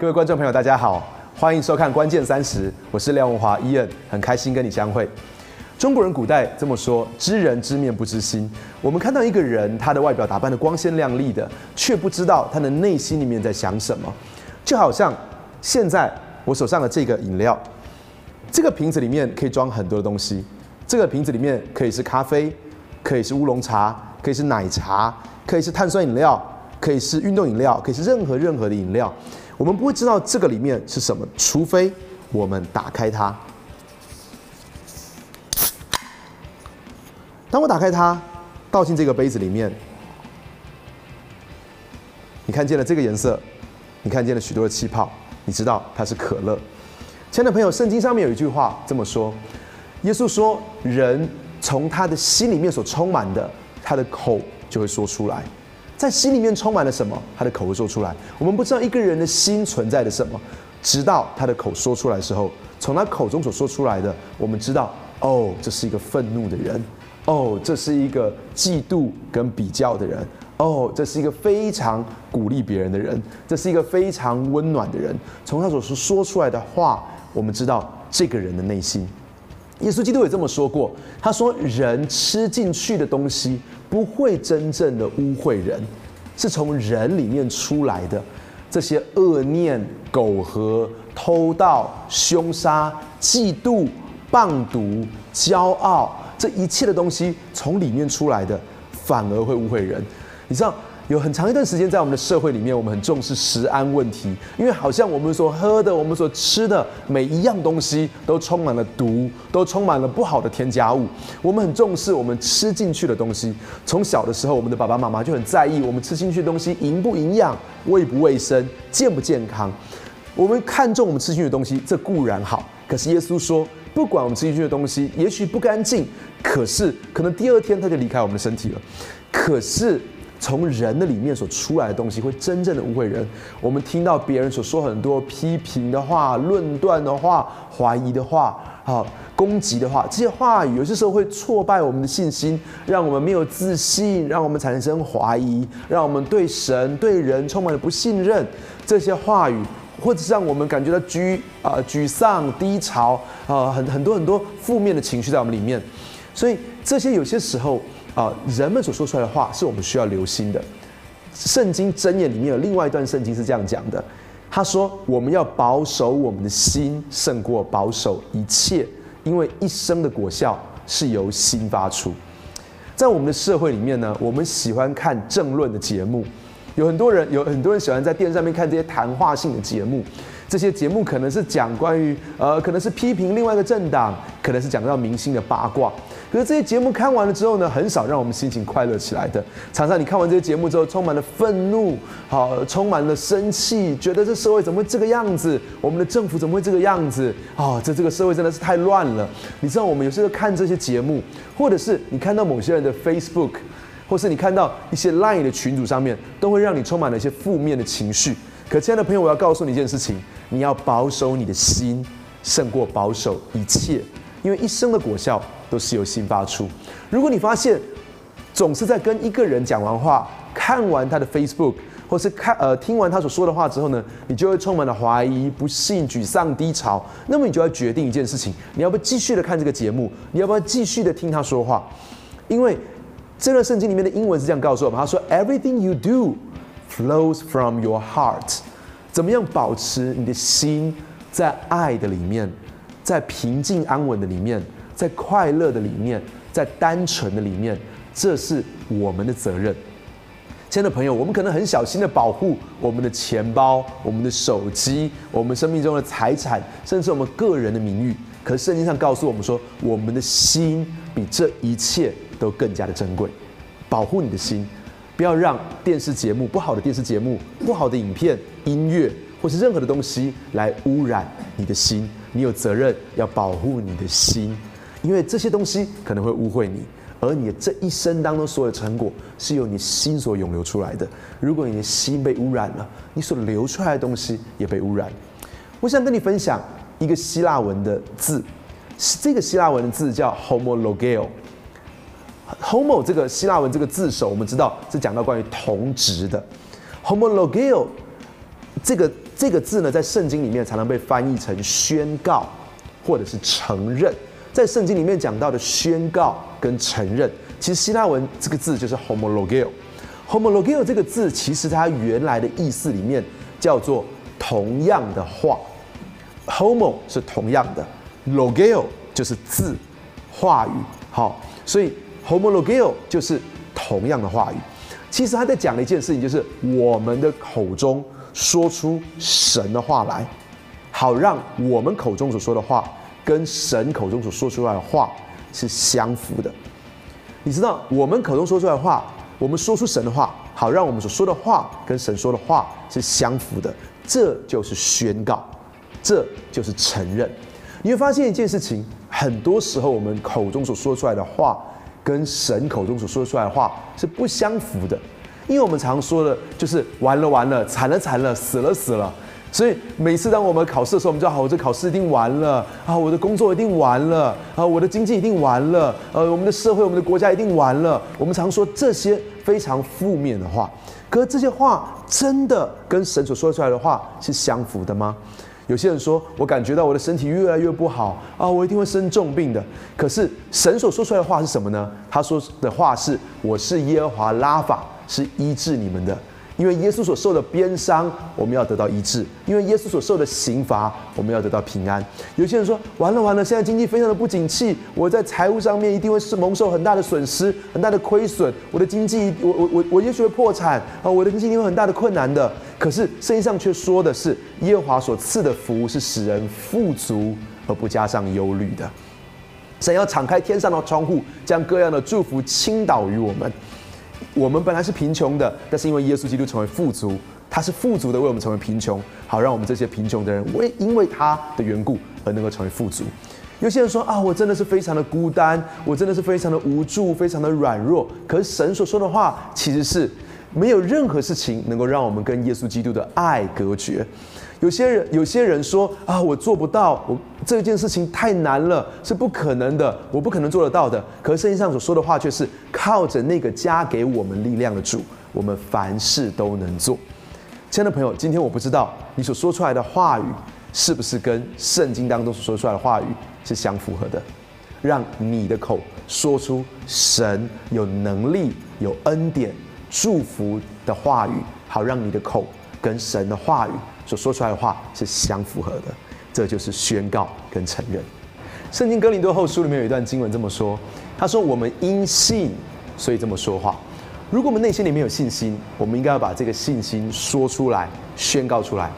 各位观众朋友，大家好，欢迎收看《关键三十》，我是廖文华伊恩，很开心跟你相会。中国人古代这么说：“知人知面不知心。”我们看到一个人，他的外表打扮的光鲜亮丽的，却不知道他的内心里面在想什么。就好像现在我手上的这个饮料，这个瓶子里面可以装很多的东西。这个瓶子里面可以是咖啡，可以是乌龙茶，可以是奶茶，可以是碳酸饮料，可以是运动饮料，可以是任何任何的饮料。我们不会知道这个里面是什么，除非我们打开它。当我打开它，倒进这个杯子里面，你看见了这个颜色，你看见了许多的气泡，你知道它是可乐。亲爱的朋友，圣经上面有一句话这么说：耶稣说，人从他的心里面所充满的，他的口就会说出来。在心里面充满了什么，他的口会说出来。我们不知道一个人的心存在的什么，直到他的口说出来的时候，从他口中所说出来的，我们知道，哦，这是一个愤怒的人，哦，这是一个嫉妒跟比较的人，哦，这是一个非常鼓励别人的人，这是一个非常温暖的人。从他所说说出来的话，我们知道这个人的内心。耶稣基督也这么说过，他说：“人吃进去的东西不会真正的污秽人，是从人里面出来的。这些恶念、苟合、偷盗、凶杀、嫉妒、棒毒、骄傲，这一切的东西从里面出来的，反而会误会人。你知道？”有很长一段时间，在我们的社会里面，我们很重视食安问题，因为好像我们所喝的、我们所吃的每一样东西都充满了毒，都充满了不好的添加物。我们很重视我们吃进去的东西。从小的时候，我们的爸爸妈妈就很在意我们吃进去的东西营不营养、卫不卫生、健不健康。我们看重我们吃进去的东西，这固然好。可是耶稣说，不管我们吃进去的东西也许不干净，可是可能第二天他就离开我们的身体了。可是。从人的里面所出来的东西，会真正的误会人。我们听到别人所说很多批评的话、论断的话、怀疑的话、啊攻击的话，这些话语有些时候会挫败我们的信心，让我们没有自信，让我们产生怀疑，让我们对神、对人充满了不信任。这些话语，或者让我们感觉到沮啊沮丧、低潮啊，很很多很多负面的情绪在我们里面。所以这些有些时候。啊，人们所说出来的话是我们需要留心的。圣经箴言里面有另外一段圣经是这样讲的，他说：“我们要保守我们的心，胜过保守一切，因为一生的果效是由心发出。”在我们的社会里面呢，我们喜欢看政论的节目，有很多人有很多人喜欢在电视上面看这些谈话性的节目。这些节目可能是讲关于呃，可能是批评另外一个政党，可能是讲到明星的八卦。可是这些节目看完了之后呢，很少让我们心情快乐起来的。常常你看完这些节目之后，充满了愤怒，好，充满了生气，觉得这社会怎么会这个样子？我们的政府怎么会这个样子？哦，这这个社会真的是太乱了。你知道，我们有时候看这些节目，或者是你看到某些人的 Facebook，或是你看到一些 Line 的群组上面，都会让你充满了一些负面的情绪。可亲爱的朋友，我要告诉你一件事情：你要保守你的心，胜过保守一切，因为一生的果效都是由心发出。如果你发现总是在跟一个人讲完话、看完他的 Facebook，或是看呃听完他所说的话之后呢，你就会充满了怀疑、不幸、沮丧、低潮，那么你就要决定一件事情：你要不要继续的看这个节目？你要不要继续的听他说话？因为这段圣经里面的英文是这样告诉我们：他说，Everything you do。Flows from your heart，怎么样保持你的心在爱的里面，在平静安稳的里面，在快乐的里面，在单纯的里面，这是我们的责任。亲爱的朋友，我们可能很小心的保护我们的钱包、我们的手机、我们生命中的财产，甚至我们个人的名誉。可是圣经上告诉我们说，我们的心比这一切都更加的珍贵。保护你的心。不要让电视节目不好的电视节目、不好的影片、音乐，或是任何的东西来污染你的心。你有责任要保护你的心，因为这些东西可能会污秽你，而你的这一生当中所有的成果是由你心所涌流出来的。如果你的心被污染了，你所流出来的东西也被污染。我想跟你分享一个希腊文的字，这个希腊文的字叫 homologeo。homo 这个希腊文这个字首，我们知道是讲到关于同质的。homologeo 这个这个字呢，在圣经里面常常被翻译成宣告，或者是承认。在圣经里面讲到的宣告跟承认，其实希腊文这个字就是 homologeo。homologeo 这个字其实它原来的意思里面叫做同样的话，homo 是同样的，logeo 就是字话语。好，所以 homologeo 就是同样的话语。其实他在讲的一件事情，就是我们的口中说出神的话来，好让我们口中所说的话跟神口中所说出来的话是相符的。你知道，我们口中说出来的话，我们说出神的话，好让我们所说的话跟神说的话是相符的，这就是宣告，这就是承认。你会发现一件事情，很多时候我们口中所说出来的话。跟神口中所说出来的话是不相符的，因为我们常说的就是完了完了，惨了惨了，死了死了。所以每次当我们考试的时候，我们就好，我这考试一定完了啊，我的工作一定完了啊，我的经济一定完了，呃，我们的社会、我们的国家一定完了。我们常说这些非常负面的话，可是这些话真的跟神所说出来的话是相符的吗？有些人说，我感觉到我的身体越来越不好啊，我一定会生重病的。可是神所说出来的话是什么呢？他说的话是：“我是耶和华拉法，是医治你们的。”因为耶稣所受的鞭伤，我们要得到医治；因为耶稣所受的刑罚，我们要得到平安。有些人说：“完了完了，现在经济非常的不景气，我在财务上面一定会是蒙受很大的损失、很大的亏损。我的经济，我我我我也许会破产啊！我的经济一定会很大的困难的。”可是圣经上却说的是，耶和华所赐的福是使人富足而不加上忧虑的。神要敞开天上的窗户，将各样的祝福倾倒于我们。我们本来是贫穷的，但是因为耶稣基督成为富足，他是富足的，为我们成为贫穷，好让我们这些贫穷的人为因为他的缘故而能够成为富足。有些人说啊，我真的是非常的孤单，我真的是非常的无助，非常的软弱。可是神所说的话其实是没有任何事情能够让我们跟耶稣基督的爱隔绝。有些人，有些人说啊，我做不到，我这件事情太难了，是不可能的，我不可能做得到的。可是圣经上所说的话却是靠着那个加给我们力量的主，我们凡事都能做。亲爱的朋友，今天我不知道你所说出来的话语是不是跟圣经当中所说出来的话语是相符合的，让你的口说出神有能力、有恩典、祝福的话语，好让你的口跟神的话语。所说出来的话是相符合的，这就是宣告跟承认。圣经哥林多后书里面有一段经文这么说：他说，我们因信，所以这么说话。如果我们内心里面有信心，我们应该要把这个信心说出来，宣告出来。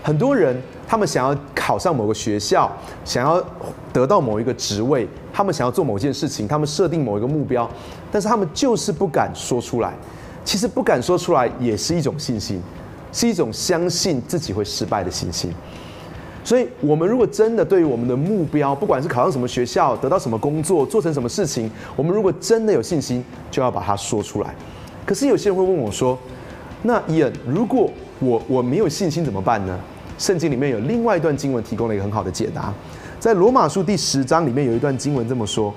很多人他们想要考上某个学校，想要得到某一个职位，他们想要做某件事情，他们设定某一个目标，但是他们就是不敢说出来。其实不敢说出来也是一种信心。是一种相信自己会失败的信心，所以，我们如果真的对于我们的目标，不管是考上什么学校、得到什么工作、做成什么事情，我们如果真的有信心，就要把它说出来。可是有些人会问我说：“那伊恩，如果我我没有信心怎么办呢？”圣经里面有另外一段经文提供了一个很好的解答，在罗马书第十章里面有一段经文这么说：“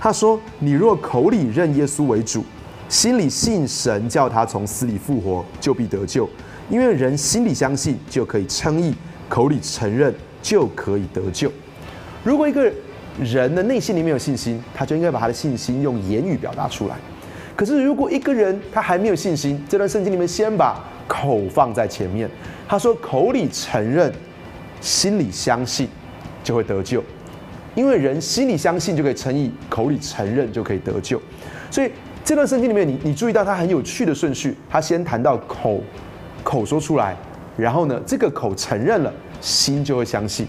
他说，你若口里认耶稣为主，心里信神叫他从死里复活，就必得救。”因为人心里相信就可以称义，口里承认就可以得救。如果一个人的内心里面有信心，他就应该把他的信心用言语表达出来。可是如果一个人他还没有信心，这段圣经里面先把口放在前面，他说口里承认，心里相信就会得救。因为人心里相信就可以称义，口里承认就可以得救。所以这段圣经里面，你你注意到它很有趣的顺序，他先谈到口。口说出来，然后呢，这个口承认了，心就会相信。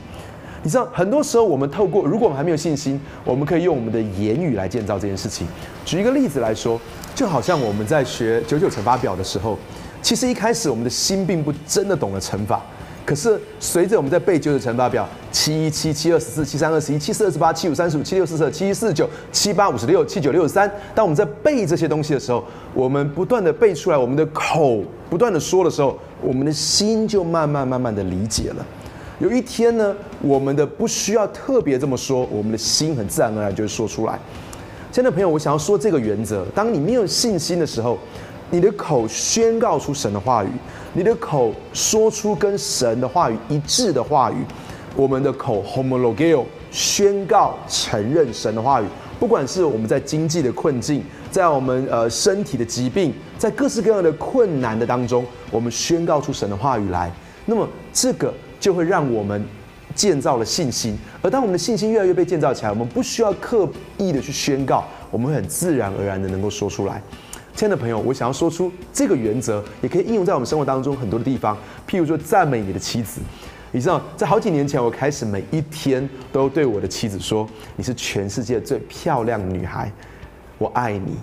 你知道，很多时候我们透过，如果我们还没有信心，我们可以用我们的言语来建造这件事情。举一个例子来说，就好像我们在学九九乘法表的时候，其实一开始我们的心并不真的懂得乘法。可是随着我们在背九九乘法表，七一七七二十四七三二十一七四二十八七五三十五七六四十二七七四九七八五十六七九六十三，当我们在背这些东西的时候，我们不断的背出来，我们的口不断的说的时候，我们的心就慢慢慢慢的理解了。有一天呢，我们的不需要特别这么说，我们的心很自然而然就会说出来。亲爱的朋友，我想要说这个原则：当你没有信心的时候，你的口宣告出神的话语。你的口说出跟神的话语一致的话语，我们的口 homologeo 宣告承认神的话语。不管是我们在经济的困境，在我们呃身体的疾病，在各式各样的困难的当中，我们宣告出神的话语来，那么这个就会让我们建造了信心。而当我们的信心越来越被建造起来，我们不需要刻意的去宣告，我们会很自然而然的能够说出来。亲爱的朋友，我想要说出这个原则，也可以应用在我们生活当中很多的地方。譬如说，赞美你的妻子。你知道，在好几年前，我开始每一天都对我的妻子说：“你是全世界最漂亮的女孩，我爱你。”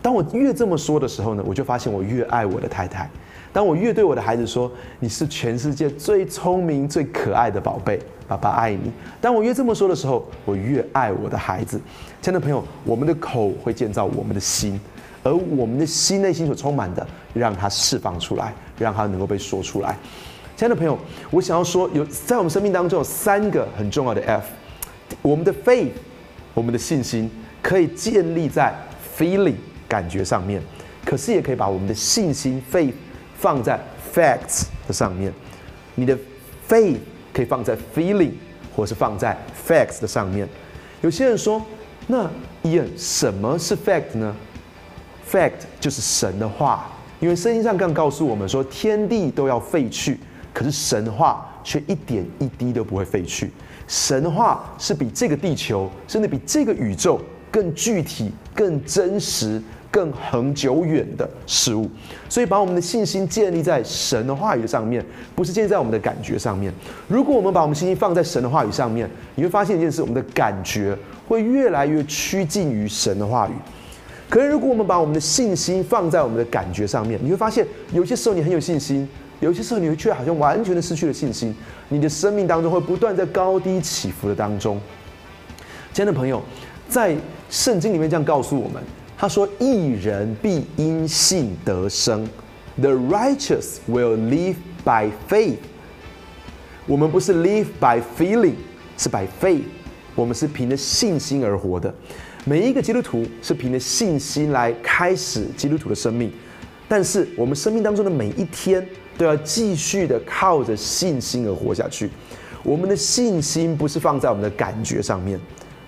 当我越这么说的时候呢，我就发现我越爱我的太太。当我越对我的孩子说：“你是全世界最聪明、最可爱的宝贝，爸爸爱你。”当我越这么说的时候，我越爱我的孩子。亲爱的朋友，我们的口会建造我们的心。而我们的心内心所充满的，让它释放出来，让它能够被说出来。亲爱的朋友，我想要说，有在我们生命当中有三个很重要的 F，我们的 faith，我们的信心可以建立在 feeling 感觉上面，可是也可以把我们的信心 faith 放在 facts 的上面。你的 faith 可以放在 feeling，或是放在 facts 的上面。有些人说，那 Ian 什么是 fact 呢？Fact 就是神的话，因为圣经上刚告诉我们说，天地都要废去，可是神话却一点一滴都不会废去。神话是比这个地球，甚至比这个宇宙更具体、更真实、更恒久远的事物。所以，把我们的信心建立在神的话语上面，不是建立在我们的感觉上面。如果我们把我们信心放在神的话语上面，你会发现一件事：我们的感觉会越来越趋近于神的话语。可是，如果我们把我们的信心放在我们的感觉上面，你会发现，有些时候你很有信心，有些时候你会却好像完全的失去了信心。你的生命当中会不断在高低起伏的当中。亲爱的朋友，在圣经里面这样告诉我们，他说：“一人必因信得生，The righteous will live by faith。”我们不是 live by feeling，是 by faith。我们是凭着信心而活的。每一个基督徒是凭着信心来开始基督徒的生命，但是我们生命当中的每一天都要继续的靠着信心而活下去。我们的信心不是放在我们的感觉上面，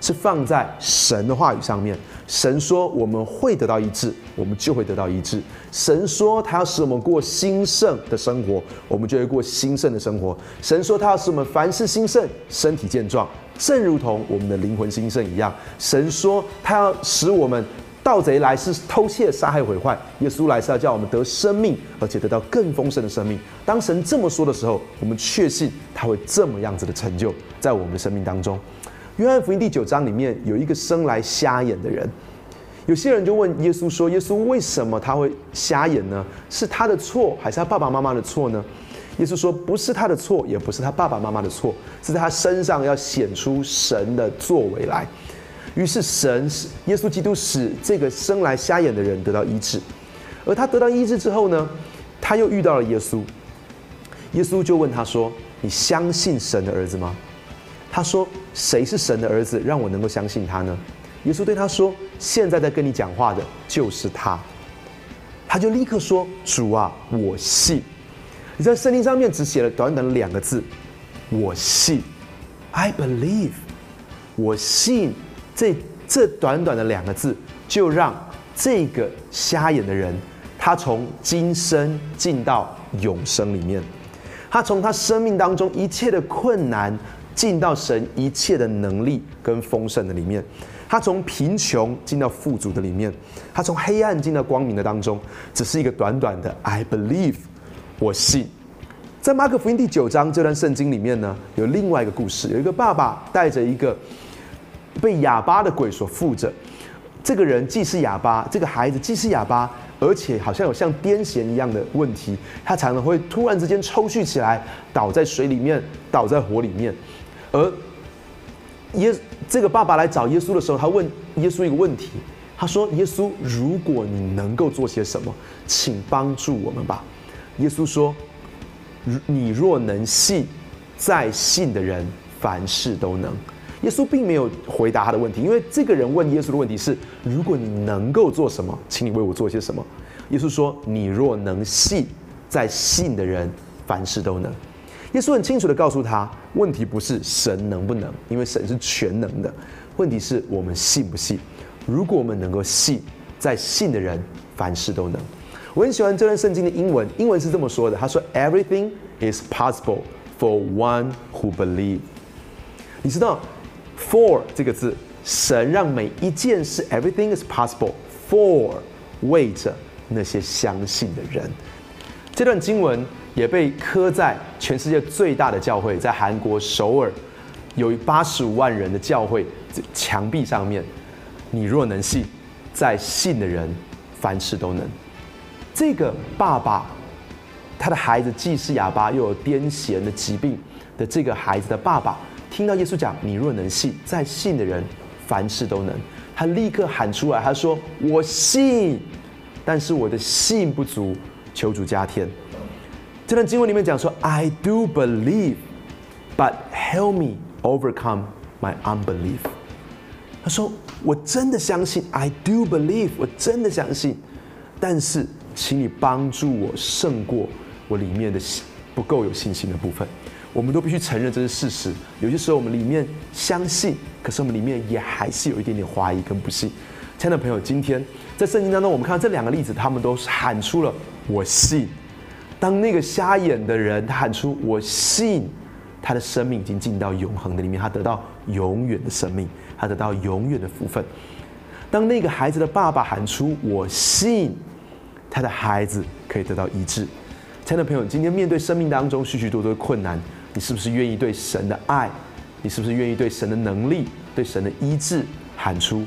是放在神的话语上面。神说我们会得到医治，我们就会得到医治。神说他要使我们过兴盛的生活，我们就会过兴盛的生活。神说他要使我们凡事兴盛，身体健壮。正如同我们的灵魂兴盛一样，神说他要使我们盗贼来是偷窃、杀害、毁坏，耶稣来是要叫我们得生命，而且得到更丰盛的生命。当神这么说的时候，我们确信他会这么样子的成就在我们的生命当中。约翰福音第九章里面有一个生来瞎眼的人，有些人就问耶稣说：“耶稣为什么他会瞎眼呢？是他的错，还是他爸爸妈妈的错呢？”耶稣说：“不是他的错，也不是他爸爸妈妈的错，是在他身上要显出神的作为来。于是神使耶稣基督使这个生来瞎眼的人得到医治，而他得到医治之后呢，他又遇到了耶稣。耶稣就问他说：‘你相信神的儿子吗？’他说：‘谁是神的儿子，让我能够相信他呢？’耶稣对他说：‘现在在跟你讲话的就是他。’他就立刻说：‘主啊，我信。’你在圣经上面只写了短短两个字，我信，I believe，我信。这这短短的两个字，就让这个瞎眼的人，他从今生进到永生里面，他从他生命当中一切的困难，进到神一切的能力跟丰盛的里面，他从贫穷进到富足的里面，他从黑暗进到光明的当中，只是一个短短的 I believe。我信，在马可福音第九章这段圣经里面呢，有另外一个故事，有一个爸爸带着一个被哑巴的鬼所附着，这个人既是哑巴，这个孩子既是哑巴，而且好像有像癫痫一样的问题，他常常会突然之间抽搐起来，倒在水里面，倒在火里面。而耶这个爸爸来找耶稣的时候，他问耶稣一个问题，他说：“耶稣，如果你能够做些什么，请帮助我们吧。”耶稣说：“你若能信，在信的人凡事都能。”耶稣并没有回答他的问题，因为这个人问耶稣的问题是：“如果你能够做什么，请你为我做些什么。”耶稣说：“你若能信，在信的人凡事都能。耶稣很清楚的告诉他，问题不是神能不能，因为神是全能的，问题是我们信不信。如果我们能够信，在信的人凡事都能。我很喜欢这段圣经的英文，英文是这么说的：他说，Everything is possible for one who believe。你知道，for 这个字，神让每一件事，everything is possible for 为着那些相信的人。这段经文也被刻在全世界最大的教会，在韩国首尔有八十五万人的教会墙壁上面。你若能信，在信的人凡事都能。这个爸爸，他的孩子既是哑巴又有癫痫的疾病的这个孩子的爸爸。听到耶稣讲“你若能信，在信的人凡事都能”，他立刻喊出来，他说：“我信，但是我的信不足，求主加添。”这段经文里面讲说：“I do believe, but help me overcome my unbelief。”他说：“我真的相信，I do believe，我真的相信，但是请你帮助我胜过我里面的不够有信心的部分。”我们都必须承认这是事实。有些时候我们里面相信，可是我们里面也还是有一点点怀疑跟不信。亲爱的朋友，今天在圣经当中，我们看到这两个例子，他们都喊出了“我信”。当那个瞎眼的人他喊出“我信”，他的生命已经进到永恒的里面，他得到永远的生命，他得到永远的福分。当那个孩子的爸爸喊出“我信”，他的孩子可以得到医治。亲爱的朋友，今天面对生命当中许许多多的困难。你是不是愿意对神的爱？你是不是愿意对神的能力、对神的医治喊出：“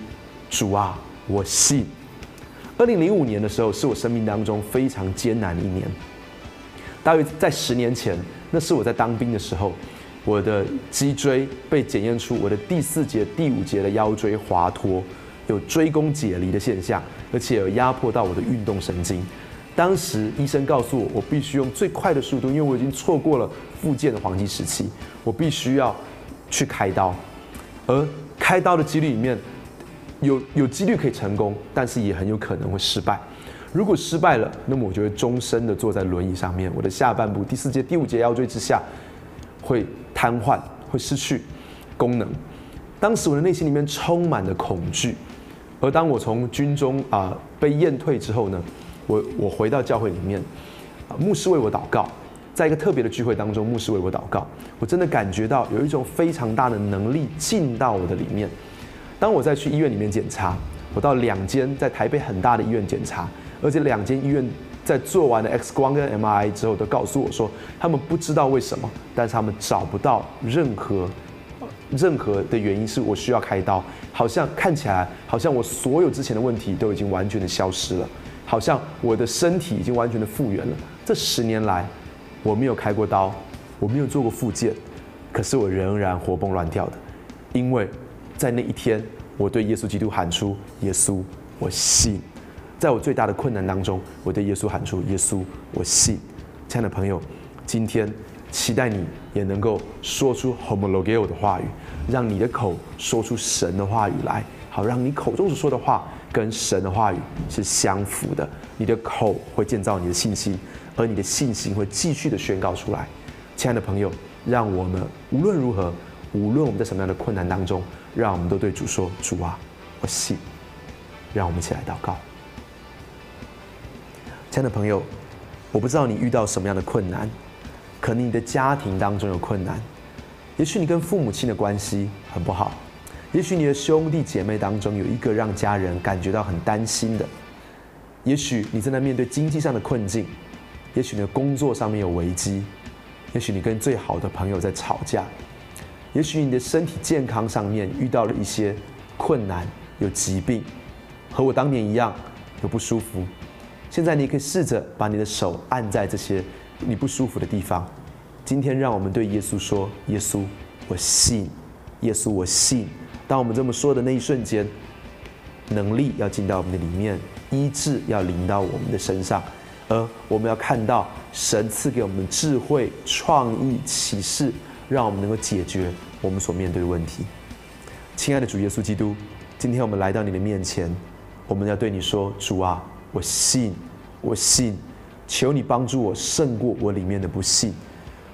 主啊，我信。”二零零五年的时候，是我生命当中非常艰难的一年。大约在十年前，那是我在当兵的时候，我的脊椎被检验出我的第四节、第五节的腰椎滑脱，有椎弓解离的现象，而且有压迫到我的运动神经。当时医生告诉我，我必须用最快的速度，因为我已经错过了复健的黄金时期，我必须要去开刀。而开刀的几率里面，有有几率可以成功，但是也很有可能会失败。如果失败了，那么我就会终身的坐在轮椅上面，我的下半部第四节、第五节腰椎之下会瘫痪，会失去功能。当时我的内心里面充满了恐惧。而当我从军中啊被验退之后呢？我我回到教会里面，啊，牧师为我祷告，在一个特别的聚会当中，牧师为我祷告，我真的感觉到有一种非常大的能力进到我的里面。当我再去医院里面检查，我到两间在台北很大的医院检查，而且两间医院在做完了 X 光跟 MRI 之后，都告诉我说，他们不知道为什么，但是他们找不到任何任何的原因是我需要开刀，好像看起来好像我所有之前的问题都已经完全的消失了。好像我的身体已经完全的复原了。这十年来，我没有开过刀，我没有做过复健，可是我仍然活蹦乱跳的，因为在那一天，我对耶稣基督喊出：“耶稣，我信。”在我最大的困难当中，我对耶稣喊出：“耶稣，我信。”亲爱的朋友，今天期待你也能够说出 homologeo 的话语，让你的口说出神的话语来，好让你口中所说的话。跟神的话语是相符的，你的口会建造你的信心，而你的信心会继续的宣告出来。亲爱的朋友，让我们无论如何，无论我们在什么样的困难当中，让我们都对主说：“主啊，我信。”让我们一起来祷告。亲爱的朋友，我不知道你遇到什么样的困难，可能你的家庭当中有困难，也许你跟父母亲的关系很不好。也许你的兄弟姐妹当中有一个让家人感觉到很担心的，也许你正在面对经济上的困境，也许你的工作上面有危机，也许你跟最好的朋友在吵架，也许你的身体健康上面遇到了一些困难，有疾病，和我当年一样有不舒服。现在你可以试着把你的手按在这些你不舒服的地方。今天让我们对耶稣说：“耶稣，我信。耶稣，我信。”当我们这么说的那一瞬间，能力要进到我们的里面，医治要临到我们的身上，而我们要看到神赐给我们智慧、创意、启示，让我们能够解决我们所面对的问题。亲爱的主耶稣基督，今天我们来到你的面前，我们要对你说：主啊，我信，我信，求你帮助我胜过我里面的不信。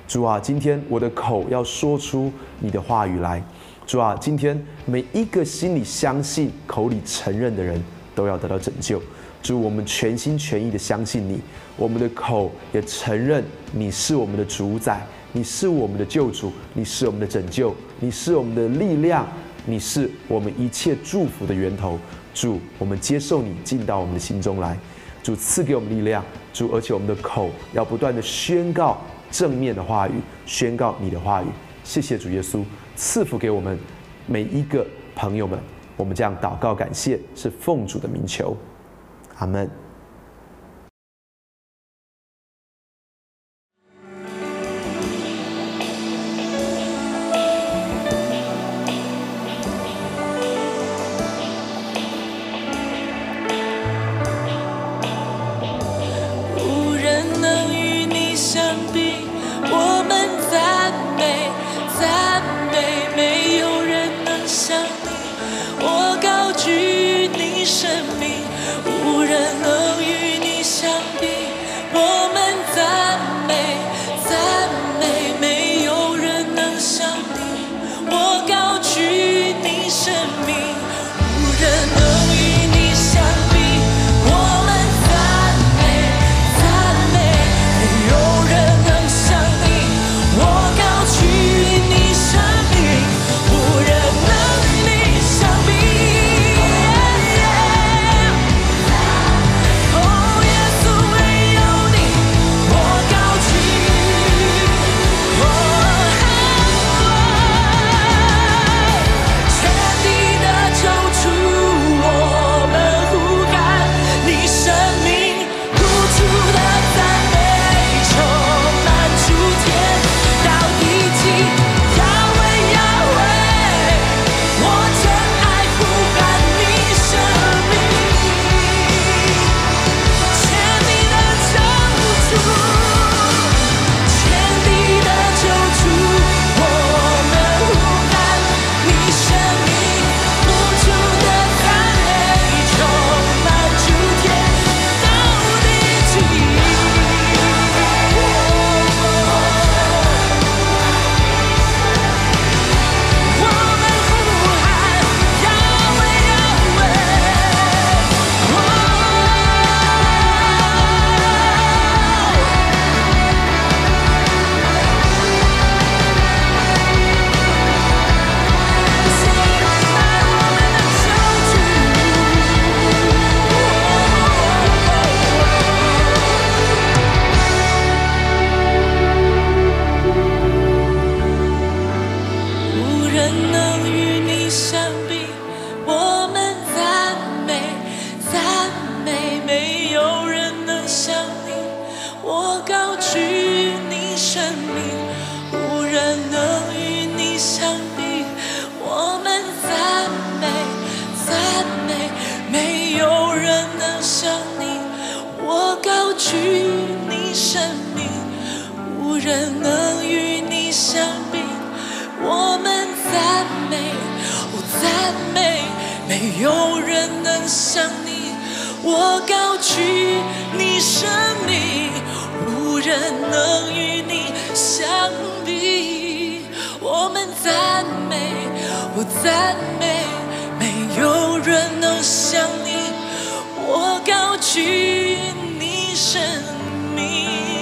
主啊，今天我的口要说出你的话语来。主啊，今天每一个心里相信、口里承认的人都要得到拯救。主，我们全心全意的相信你，我们的口也承认你是我们的主宰，你是我们的救主，你是我们的拯救，你是我们的力量，你是我们一切祝福的源头。主，我们接受你进到我们的心中来。主赐给我们力量，主，而且我们的口要不断的宣告正面的话语，宣告你的话语。谢谢主耶稣赐福给我们每一个朋友们。我们这样祷告感谢，是奉主的名求。阿门。没有人能像你。我高举你生命，无人能与你相比。我们赞美，我赞美，没有人能像你。我高举你生命。